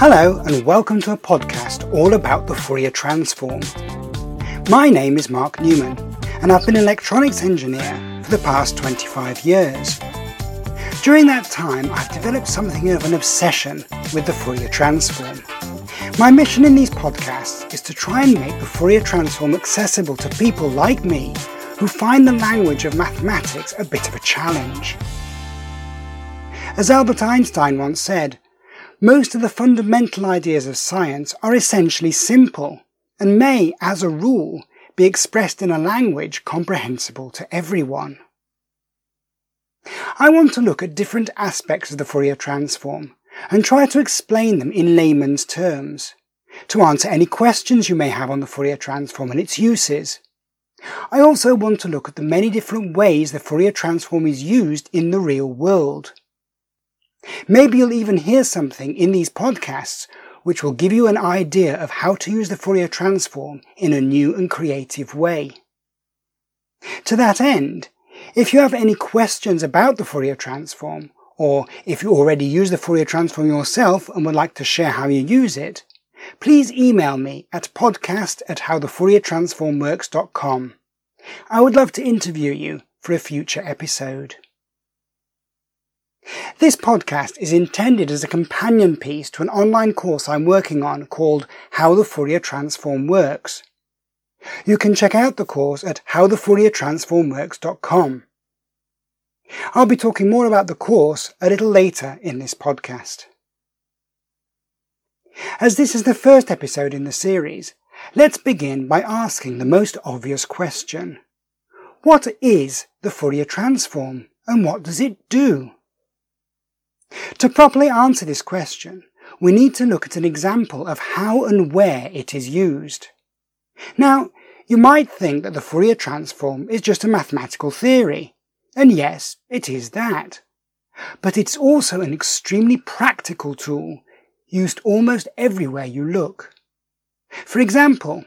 Hello, and welcome to a podcast all about the Fourier transform. My name is Mark Newman, and I've been an electronics engineer for the past 25 years. During that time, I've developed something of an obsession with the Fourier transform. My mission in these podcasts is to try and make the Fourier transform accessible to people like me who find the language of mathematics a bit of a challenge. As Albert Einstein once said, most of the fundamental ideas of science are essentially simple and may, as a rule, be expressed in a language comprehensible to everyone. I want to look at different aspects of the Fourier transform and try to explain them in layman's terms, to answer any questions you may have on the Fourier transform and its uses. I also want to look at the many different ways the Fourier transform is used in the real world. Maybe you'll even hear something in these podcasts which will give you an idea of how to use the Fourier transform in a new and creative way. To that end, if you have any questions about the Fourier transform, or if you already use the Fourier transform yourself and would like to share how you use it, please email me at podcast at howthefouriertransformworks.com. I would love to interview you for a future episode. This podcast is intended as a companion piece to an online course I'm working on called How the Fourier Transform Works. You can check out the course at howthefouriertransformworks.com. I'll be talking more about the course a little later in this podcast. As this is the first episode in the series, let's begin by asking the most obvious question. What is the Fourier transform and what does it do? To properly answer this question, we need to look at an example of how and where it is used. Now, you might think that the Fourier transform is just a mathematical theory, and yes, it is that. But it's also an extremely practical tool, used almost everywhere you look. For example,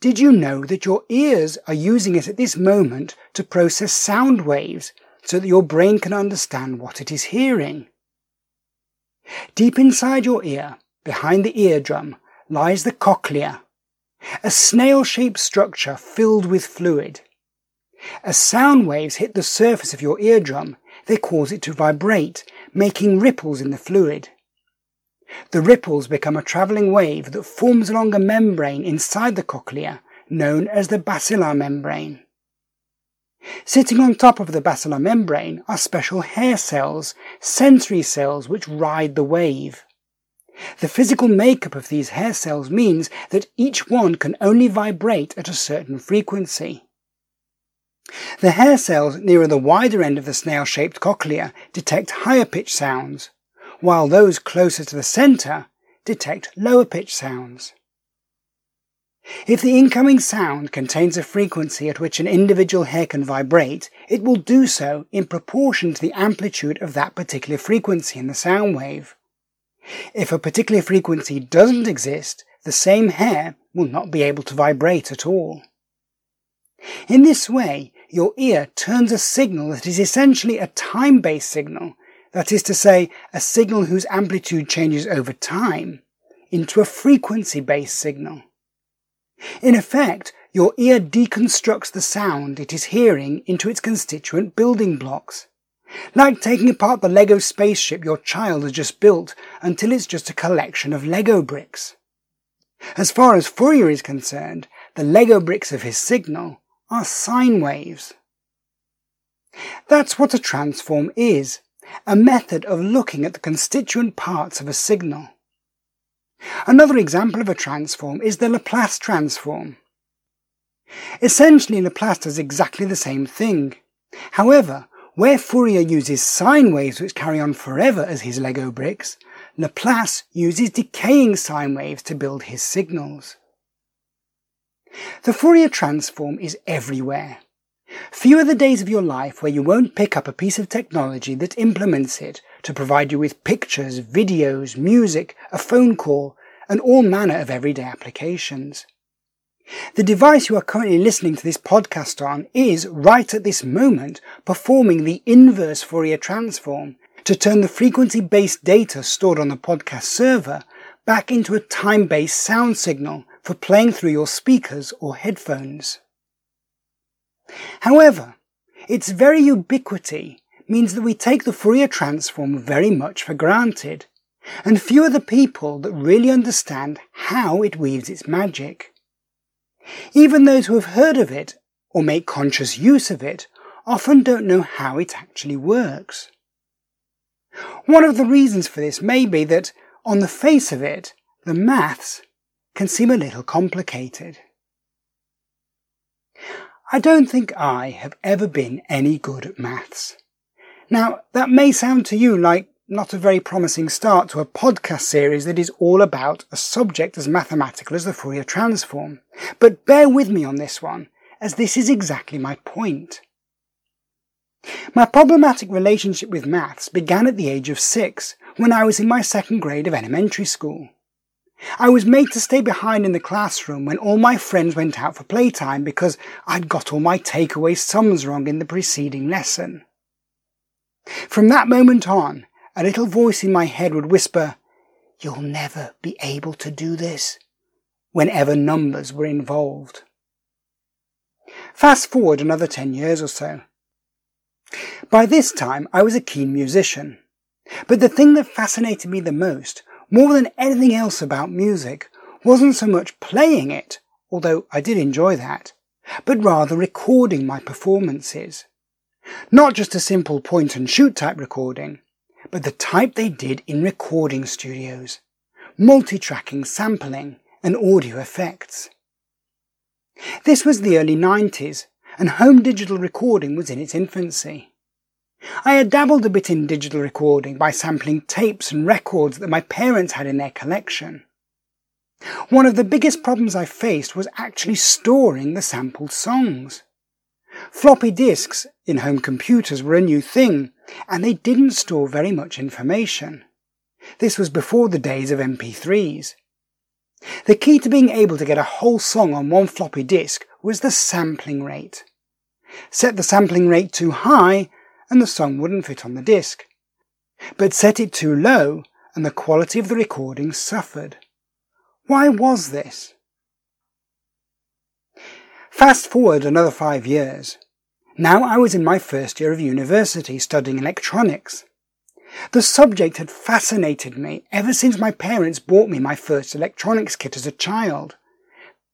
did you know that your ears are using it at this moment to process sound waves so that your brain can understand what it is hearing? Deep inside your ear, behind the eardrum, lies the cochlea, a snail-shaped structure filled with fluid. As sound waves hit the surface of your eardrum, they cause it to vibrate, making ripples in the fluid. The ripples become a travelling wave that forms along a membrane inside the cochlea, known as the basilar membrane. Sitting on top of the basilar membrane are special hair cells, sensory cells which ride the wave. The physical makeup of these hair cells means that each one can only vibrate at a certain frequency. The hair cells nearer the wider end of the snail-shaped cochlea detect higher pitch sounds, while those closer to the center detect lower pitch sounds. If the incoming sound contains a frequency at which an individual hair can vibrate, it will do so in proportion to the amplitude of that particular frequency in the sound wave. If a particular frequency doesn't exist, the same hair will not be able to vibrate at all. In this way, your ear turns a signal that is essentially a time-based signal, that is to say, a signal whose amplitude changes over time, into a frequency-based signal. In effect, your ear deconstructs the sound it is hearing into its constituent building blocks. Like taking apart the Lego spaceship your child has just built until it's just a collection of Lego bricks. As far as Fourier is concerned, the Lego bricks of his signal are sine waves. That's what a transform is, a method of looking at the constituent parts of a signal. Another example of a transform is the Laplace transform. Essentially, Laplace does exactly the same thing. However, where Fourier uses sine waves which carry on forever as his Lego bricks, Laplace uses decaying sine waves to build his signals. The Fourier transform is everywhere. Few are the days of your life where you won't pick up a piece of technology that implements it to provide you with pictures, videos, music, a phone call, and all manner of everyday applications. The device you are currently listening to this podcast on is, right at this moment, performing the inverse Fourier transform to turn the frequency-based data stored on the podcast server back into a time-based sound signal for playing through your speakers or headphones. However, its very ubiquity means that we take the Fourier transform very much for granted, and few are the people that really understand how it weaves its magic. Even those who have heard of it or make conscious use of it often don't know how it actually works. One of the reasons for this may be that, on the face of it, the maths can seem a little complicated. I don't think I have ever been any good at maths. Now, that may sound to you like not a very promising start to a podcast series that is all about a subject as mathematical as the Fourier transform. But bear with me on this one, as this is exactly my point. My problematic relationship with maths began at the age of six, when I was in my second grade of elementary school. I was made to stay behind in the classroom when all my friends went out for playtime because I'd got all my takeaway sums wrong in the preceding lesson. From that moment on, a little voice in my head would whisper, You'll never be able to do this, whenever numbers were involved. Fast forward another ten years or so. By this time, I was a keen musician. But the thing that fascinated me the most, more than anything else about music, wasn't so much playing it, although I did enjoy that, but rather recording my performances. Not just a simple point and shoot type recording, but the type they did in recording studios. Multi-tracking sampling and audio effects. This was the early 90s, and home digital recording was in its infancy. I had dabbled a bit in digital recording by sampling tapes and records that my parents had in their collection. One of the biggest problems I faced was actually storing the sampled songs. Floppy disks in home computers were a new thing, and they didn't store very much information. This was before the days of MP3s. The key to being able to get a whole song on one floppy disk was the sampling rate. Set the sampling rate too high, and the song wouldn't fit on the disk. But set it too low, and the quality of the recording suffered. Why was this? Fast forward another five years. Now I was in my first year of university studying electronics. The subject had fascinated me ever since my parents bought me my first electronics kit as a child.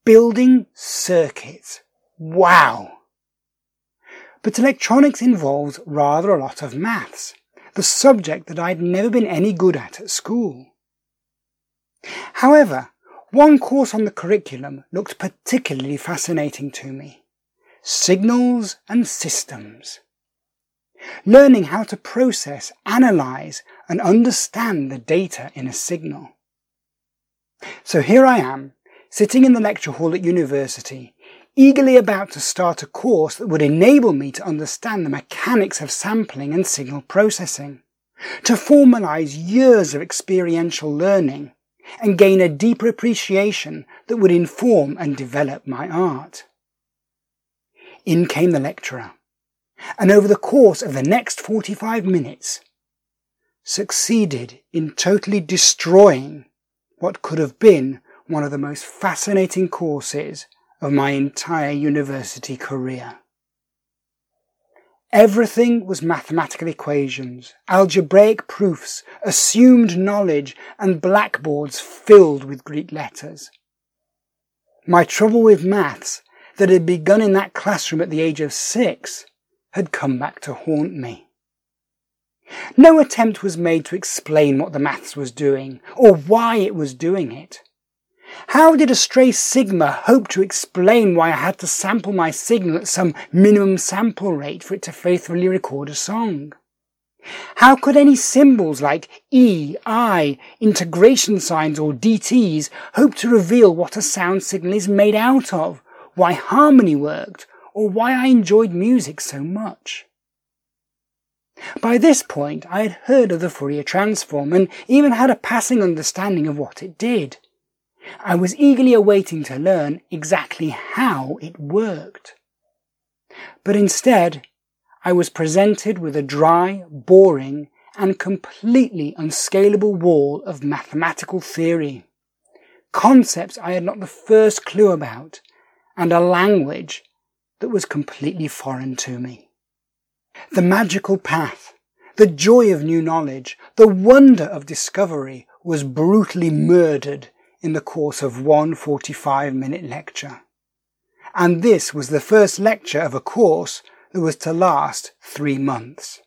Building circuits. Wow! But electronics involves rather a lot of maths, the subject that I'd never been any good at at school. However, one course on the curriculum looked particularly fascinating to me. Signals and systems. Learning how to process, analyze, and understand the data in a signal. So here I am, sitting in the lecture hall at university, eagerly about to start a course that would enable me to understand the mechanics of sampling and signal processing, to formalize years of experiential learning, and gain a deeper appreciation that would inform and develop my art. In came the lecturer, and over the course of the next 45 minutes, succeeded in totally destroying what could have been one of the most fascinating courses of my entire university career. Everything was mathematical equations, algebraic proofs, assumed knowledge, and blackboards filled with Greek letters. My trouble with maths, that had begun in that classroom at the age of six, had come back to haunt me. No attempt was made to explain what the maths was doing, or why it was doing it. How did a stray sigma hope to explain why I had to sample my signal at some minimum sample rate for it to faithfully record a song? How could any symbols like E, I, integration signs or DTs hope to reveal what a sound signal is made out of, why harmony worked, or why I enjoyed music so much? By this point, I had heard of the Fourier transform and even had a passing understanding of what it did. I was eagerly awaiting to learn exactly how it worked. But instead, I was presented with a dry, boring, and completely unscalable wall of mathematical theory. Concepts I had not the first clue about, and a language that was completely foreign to me. The magical path, the joy of new knowledge, the wonder of discovery was brutally murdered in the course of one 45 minute lecture. And this was the first lecture of a course that was to last three months.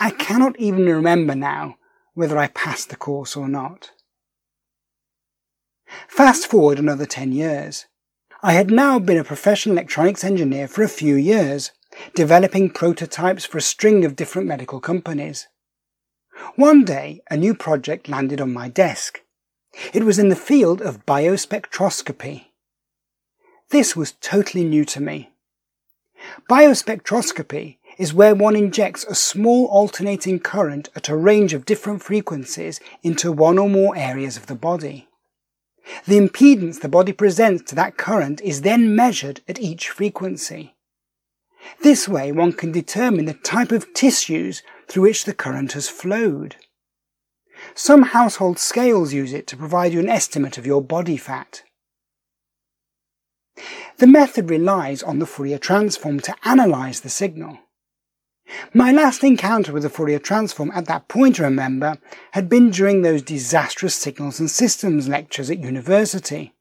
I cannot even remember now whether I passed the course or not. Fast forward another 10 years. I had now been a professional electronics engineer for a few years, developing prototypes for a string of different medical companies. One day, a new project landed on my desk. It was in the field of biospectroscopy. This was totally new to me. Biospectroscopy is where one injects a small alternating current at a range of different frequencies into one or more areas of the body. The impedance the body presents to that current is then measured at each frequency. This way one can determine the type of tissues through which the current has flowed. Some household scales use it to provide you an estimate of your body fat. The method relies on the Fourier transform to analyze the signal. My last encounter with the Fourier transform at that point, I remember, had been during those disastrous signals and systems lectures at university.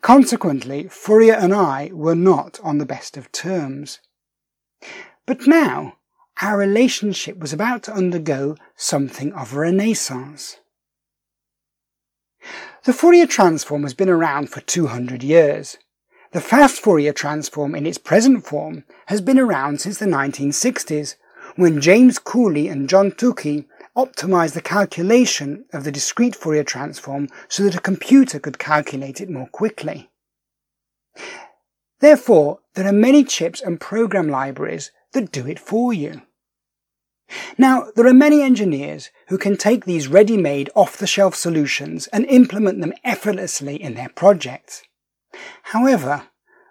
Consequently, Fourier and I were not on the best of terms. But now, our relationship was about to undergo something of a renaissance. The Fourier transform has been around for 200 years. The fast Fourier transform in its present form has been around since the 1960s, when James Cooley and John Tukey optimized the calculation of the discrete Fourier transform so that a computer could calculate it more quickly. Therefore, there are many chips and program libraries that do it for you. Now, there are many engineers who can take these ready-made off-the-shelf solutions and implement them effortlessly in their projects. However,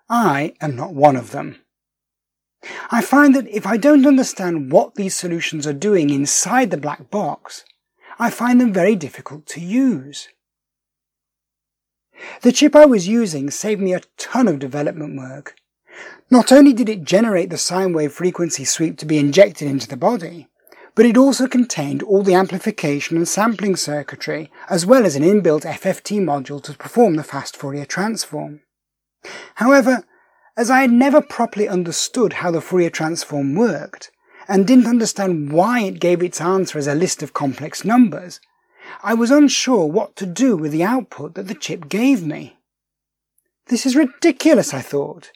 I am not one of them. I find that if I don't understand what these solutions are doing inside the black box, I find them very difficult to use. The chip I was using saved me a ton of development work. Not only did it generate the sine wave frequency sweep to be injected into the body, but it also contained all the amplification and sampling circuitry, as well as an inbuilt FFT module to perform the fast Fourier transform. However, as I had never properly understood how the Fourier transform worked, and didn't understand why it gave its answer as a list of complex numbers, I was unsure what to do with the output that the chip gave me. This is ridiculous, I thought.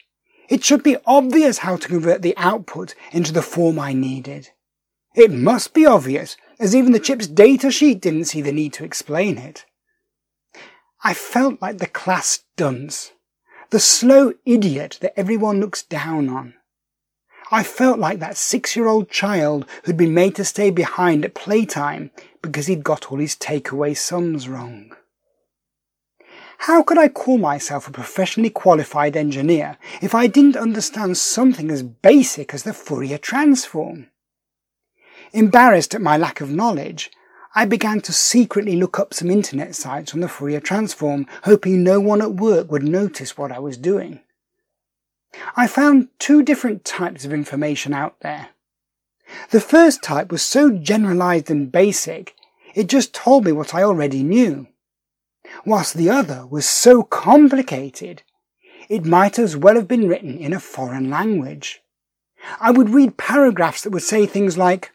It should be obvious how to convert the output into the form I needed. It must be obvious, as even the chip's datasheet didn't see the need to explain it. I felt like the class dunce, the slow idiot that everyone looks down on. I felt like that six-year-old child who'd been made to stay behind at playtime because he'd got all his takeaway sums wrong. How could I call myself a professionally qualified engineer if I didn't understand something as basic as the Fourier transform? Embarrassed at my lack of knowledge, I began to secretly look up some internet sites on the Fourier transform, hoping no one at work would notice what I was doing. I found two different types of information out there. The first type was so generalized and basic, it just told me what I already knew. Whilst the other was so complicated, it might as well have been written in a foreign language. I would read paragraphs that would say things like,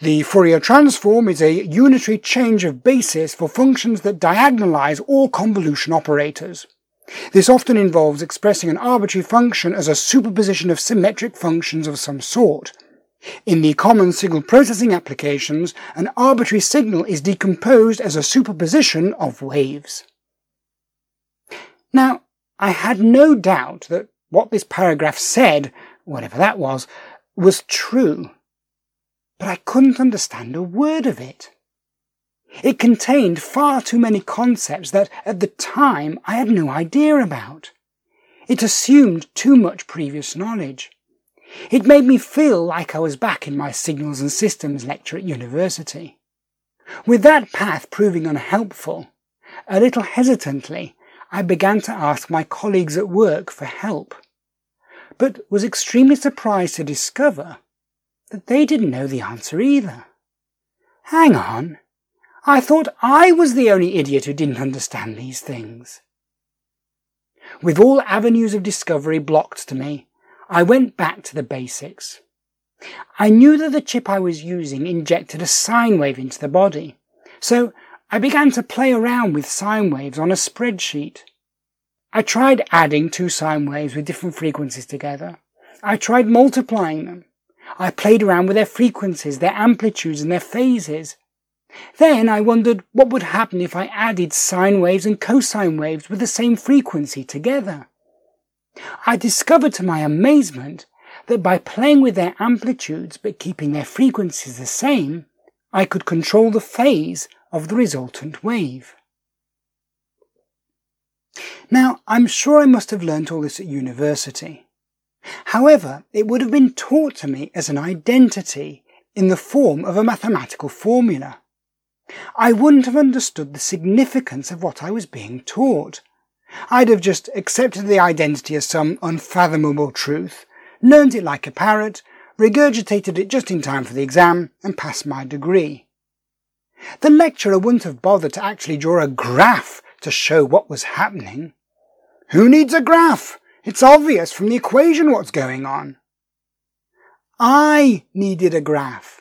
the Fourier transform is a unitary change of basis for functions that diagonalize all convolution operators. This often involves expressing an arbitrary function as a superposition of symmetric functions of some sort. In the common signal processing applications, an arbitrary signal is decomposed as a superposition of waves. Now, I had no doubt that what this paragraph said, whatever that was, was true but I couldn't understand a word of it. It contained far too many concepts that, at the time, I had no idea about. It assumed too much previous knowledge. It made me feel like I was back in my signals and systems lecture at university. With that path proving unhelpful, a little hesitantly, I began to ask my colleagues at work for help, but was extremely surprised to discover that they didn't know the answer either. Hang on, I thought I was the only idiot who didn't understand these things. With all avenues of discovery blocked to me, I went back to the basics. I knew that the chip I was using injected a sine wave into the body, so I began to play around with sine waves on a spreadsheet. I tried adding two sine waves with different frequencies together. I tried multiplying them. I played around with their frequencies, their amplitudes, and their phases. Then I wondered what would happen if I added sine waves and cosine waves with the same frequency together. I discovered to my amazement that by playing with their amplitudes but keeping their frequencies the same, I could control the phase of the resultant wave. Now, I'm sure I must have learnt all this at university. However, it would have been taught to me as an identity in the form of a mathematical formula. I wouldn't have understood the significance of what I was being taught. I'd have just accepted the identity as some unfathomable truth, learned it like a parrot, regurgitated it just in time for the exam, and passed my degree. The lecturer wouldn't have bothered to actually draw a graph to show what was happening. Who needs a graph? It's obvious from the equation what's going on. I needed a graph.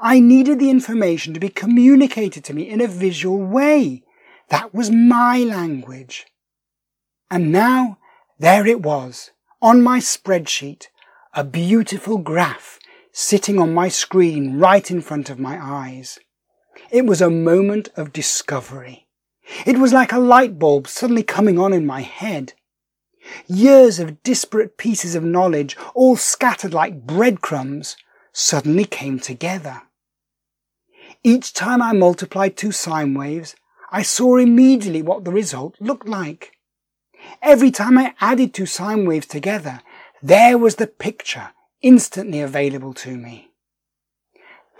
I needed the information to be communicated to me in a visual way. That was my language. And now, there it was, on my spreadsheet, a beautiful graph sitting on my screen right in front of my eyes. It was a moment of discovery. It was like a light bulb suddenly coming on in my head. Years of disparate pieces of knowledge, all scattered like breadcrumbs, suddenly came together. Each time I multiplied two sine waves, I saw immediately what the result looked like. Every time I added two sine waves together, there was the picture instantly available to me.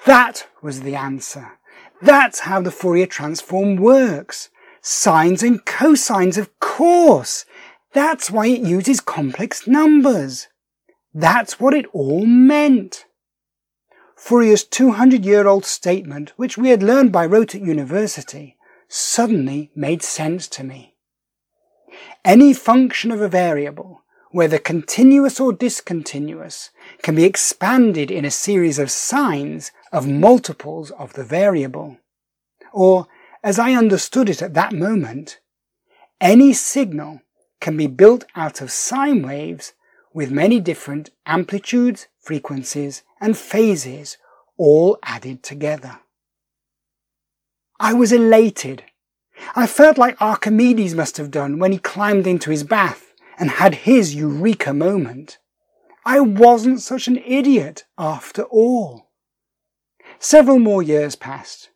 That was the answer. That's how the Fourier transform works. Sines and cosines, of course. That's why it uses complex numbers. That's what it all meant. Fourier's 200 year old statement, which we had learned by rote at university, suddenly made sense to me. Any function of a variable, whether continuous or discontinuous, can be expanded in a series of sines of multiples of the variable. Or, as I understood it at that moment, any signal can be built out of sine waves with many different amplitudes, frequencies, and phases all added together. I was elated I felt like Archimedes must have done when he climbed into his bath and had his eureka moment. I wasn't such an idiot after all. Several more years passed.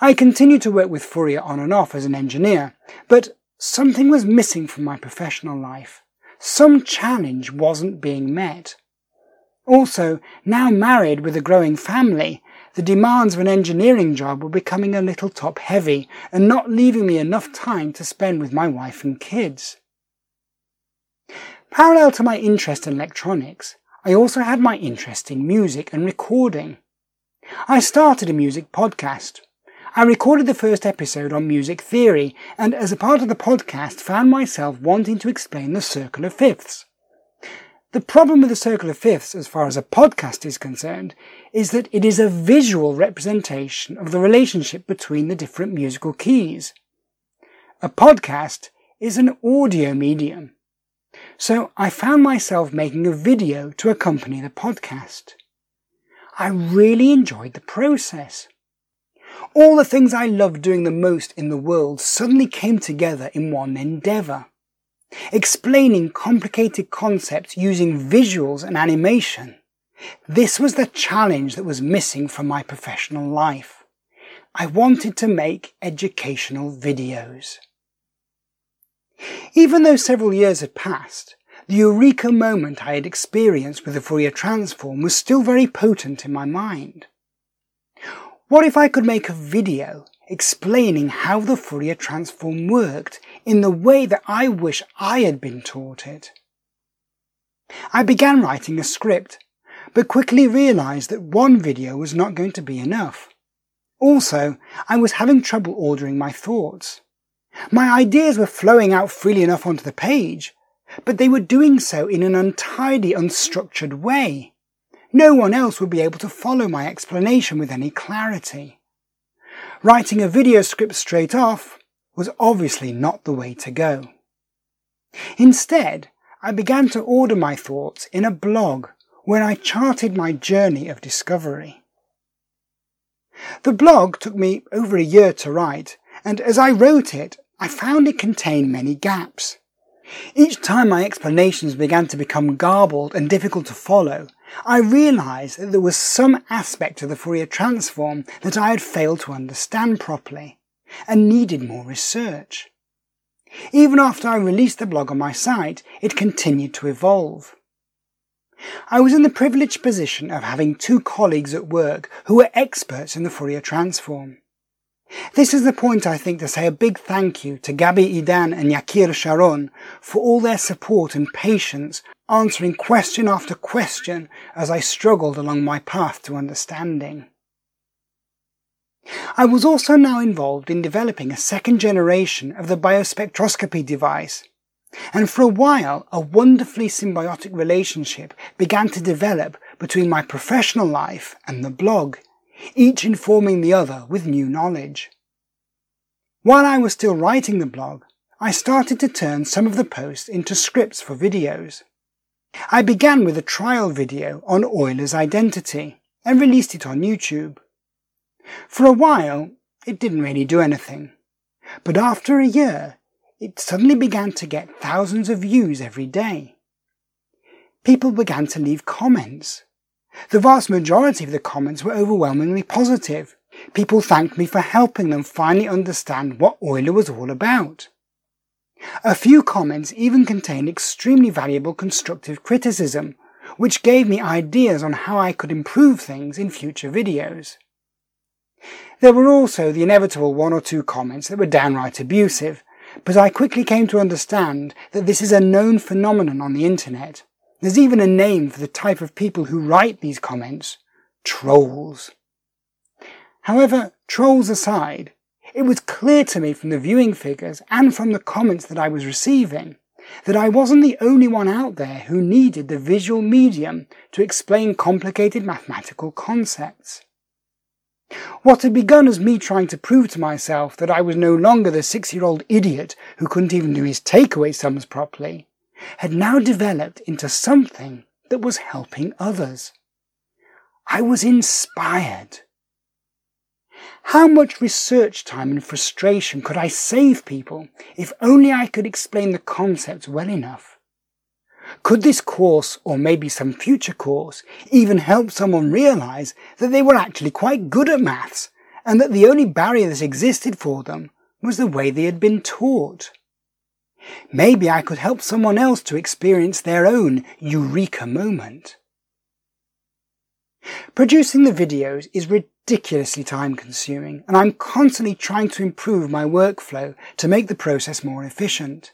I continued to work with Fourier on and off as an engineer, but something was missing from my professional life. Some challenge wasn't being met. Also, now married with a growing family, the demands of an engineering job were becoming a little top heavy and not leaving me enough time to spend with my wife and kids. Parallel to my interest in electronics, I also had my interest in music and recording. I started a music podcast. I recorded the first episode on music theory, and as a part of the podcast, found myself wanting to explain the circle of fifths. The problem with the circle of fifths, as far as a podcast is concerned, is that it is a visual representation of the relationship between the different musical keys. A podcast is an audio medium. So I found myself making a video to accompany the podcast. I really enjoyed the process. All the things I loved doing the most in the world suddenly came together in one endeavour. Explaining complicated concepts using visuals and animation. This was the challenge that was missing from my professional life. I wanted to make educational videos. Even though several years had passed, The eureka moment I had experienced with the Fourier transform was still very potent in my mind. What if I could make a video explaining how the Fourier transform worked in the way that I wish I had been taught it? I began writing a script, but quickly realized that one video was not going to be enough. Also, I was having trouble ordering my thoughts. My ideas were flowing out freely enough onto the page, but they were doing so in an untidy, unstructured way. No one else would be able to follow my explanation with any clarity. Writing a video script straight off was obviously not the way to go. Instead, I began to order my thoughts in a blog where I charted my journey of discovery. The blog took me over a year to write, and as I wrote it, I found it contained many gaps. Each time my explanations began to become garbled and difficult to follow, I realized that there was some aspect of the Fourier transform that I had failed to understand properly and needed more research. Even after I released the blog on my site, it continued to evolve. I was in the privileged position of having two colleagues at work who were experts in the Fourier transform. This is the point I think to say a big thank you to Gabi Idan and Yakir Sharon for all their support and patience answering question after question as I struggled along my path to understanding. I was also now involved in developing a second generation of the biospectroscopy device, and for a while a wonderfully symbiotic relationship began to develop between my professional life and the blog each informing the other with new knowledge. While I was still writing the blog, I started to turn some of the posts into scripts for videos. I began with a trial video on Euler's identity and released it on YouTube. For a while, it didn't really do anything. But after a year, it suddenly began to get thousands of views every day. People began to leave comments, the vast majority of the comments were overwhelmingly positive. People thanked me for helping them finally understand what Euler was all about. A few comments even contained extremely valuable constructive criticism, which gave me ideas on how I could improve things in future videos. There were also the inevitable one or two comments that were downright abusive, but I quickly came to understand that this is a known phenomenon on the internet there's even a name for the type of people who write these comments trolls. However, trolls aside, it was clear to me from the viewing figures and from the comments that I was receiving that I wasn't the only one out there who needed the visual medium to explain complicated mathematical concepts. What had begun as me trying to prove to myself that I was no longer the six year old idiot who couldn't even do his takeaway sums properly had now developed into something that was helping others. I was inspired. How much research time and frustration could I save people if only I could explain the concepts well enough? Could this course, or maybe some future course, even help someone realize that they were actually quite good at maths and that the only barrier that existed for them was the way they had been taught? Maybe I could help someone else to experience their own eureka moment. Producing the videos is ridiculously time consuming, and I'm constantly trying to improve my workflow to make the process more efficient.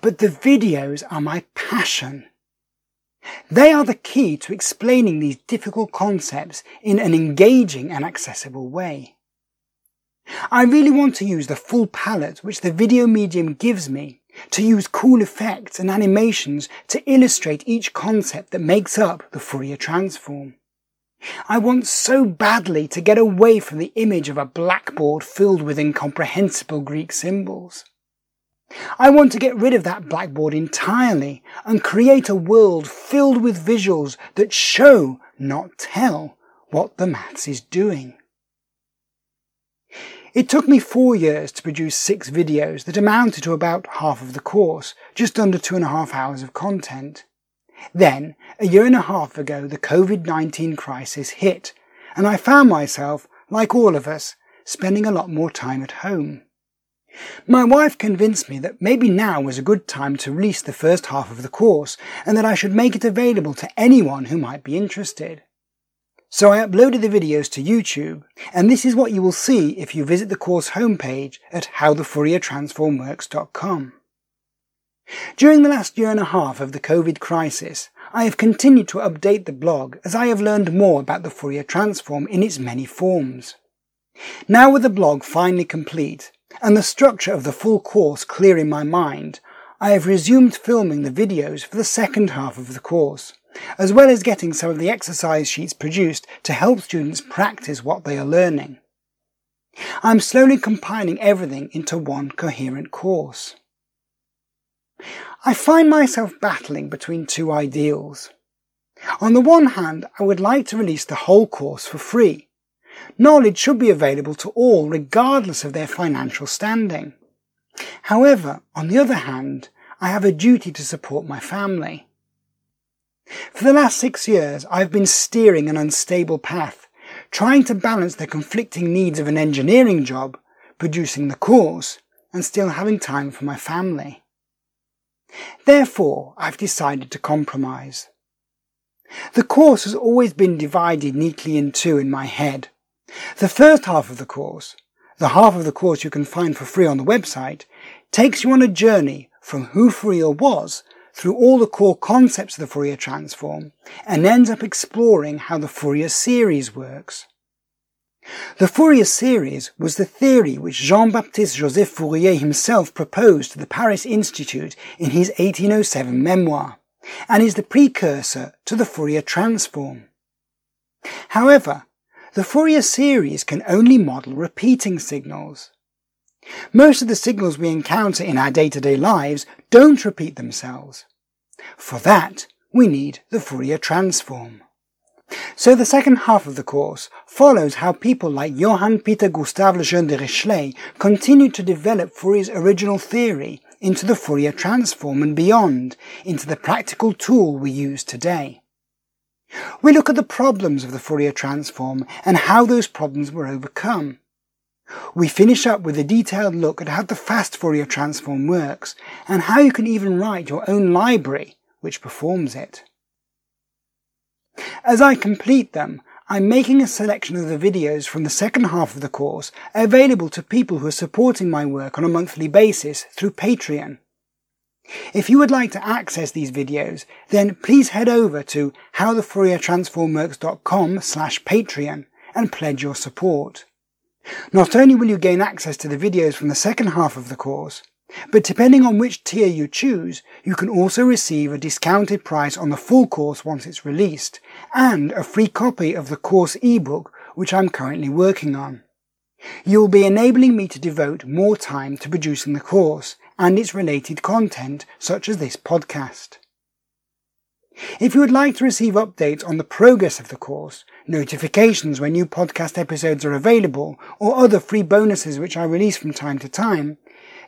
But the videos are my passion. They are the key to explaining these difficult concepts in an engaging and accessible way. I really want to use the full palette which the video medium gives me to use cool effects and animations to illustrate each concept that makes up the Fourier transform. I want so badly to get away from the image of a blackboard filled with incomprehensible Greek symbols. I want to get rid of that blackboard entirely and create a world filled with visuals that show, not tell, what the maths is doing. It took me four years to produce six videos that amounted to about half of the course, just under two and a half hours of content. Then, a year and a half ago, the COVID-19 crisis hit, and I found myself, like all of us, spending a lot more time at home. My wife convinced me that maybe now was a good time to release the first half of the course and that I should make it available to anyone who might be interested. So I uploaded the videos to YouTube, and this is what you will see if you visit the course homepage at howthefouriertransformworks.com. During the last year and a half of the COVID crisis, I have continued to update the blog as I have learned more about the Fourier transform in its many forms. Now with the blog finally complete, and the structure of the full course clear in my mind, I have resumed filming the videos for the second half of the course, as well as getting some of the exercise sheets produced to help students practice what they are learning. I'm slowly compiling everything into one coherent course. I find myself battling between two ideals. On the one hand, I would like to release the whole course for free. Knowledge should be available to all regardless of their financial standing. However, on the other hand, I have a duty to support my family. For the last six years, I've been steering an unstable path, trying to balance the conflicting needs of an engineering job, producing the course, and still having time for my family. Therefore, I've decided to compromise. The course has always been divided neatly in two in my head. The first half of the course, the half of the course you can find for free on the website, takes you on a journey from who Fourier was through all the core concepts of the Fourier transform and ends up exploring how the Fourier series works. The Fourier series was the theory which Jean-Baptiste Joseph Fourier himself proposed to the Paris Institute in his 1807 memoir, and is the precursor to the Fourier transform. However, the Fourier series can only model repeating signals. Most of the signals we encounter in our day-to-day lives don't repeat themselves. For that, we need the Fourier transform. So the second half of the course follows how people like Johann Peter Gustav Lejeune Dirichlet continued to develop Fourier's original theory into the Fourier transform and beyond, into the practical tool we use today. We look at the problems of the Fourier transform and how those problems were overcome. We finish up with a detailed look at how the fast Fourier transform works and how you can even write your own library which performs it. As I complete them, I'm making a selection of the videos from the second half of the course available to people who are supporting my work on a monthly basis through Patreon. If you would like to access these videos, then please head over to howthefouriertransformworks.com slash Patreon and pledge your support. Not only will you gain access to the videos from the second half of the course, but depending on which tier you choose, you can also receive a discounted price on the full course once it's released, and a free copy of the course ebook which I'm currently working on. You will be enabling me to devote more time to producing the course and its related content, such as this podcast. If you would like to receive updates on the progress of the course, notifications when new podcast episodes are available, or other free bonuses which I release from time to time,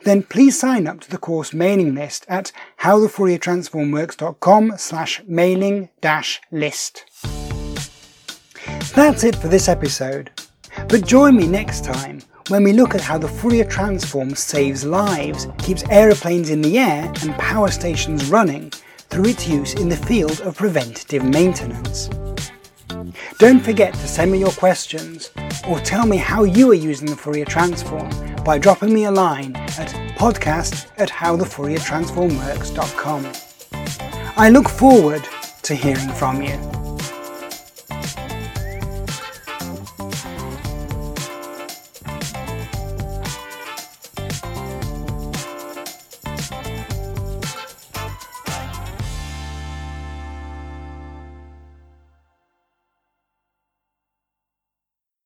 then please sign up to the course mailing list at howthefouriertransformworks.com slash mailing dash list. That's it for this episode, but join me next time when we look at how the Fourier transform saves lives, keeps aeroplanes in the air and power stations running through its use in the field of preventative maintenance. Don't forget to send me your questions or tell me how you are using the Fourier transform by dropping me a line at podcast at howthefouriertransformworks.com. I look forward to hearing from you.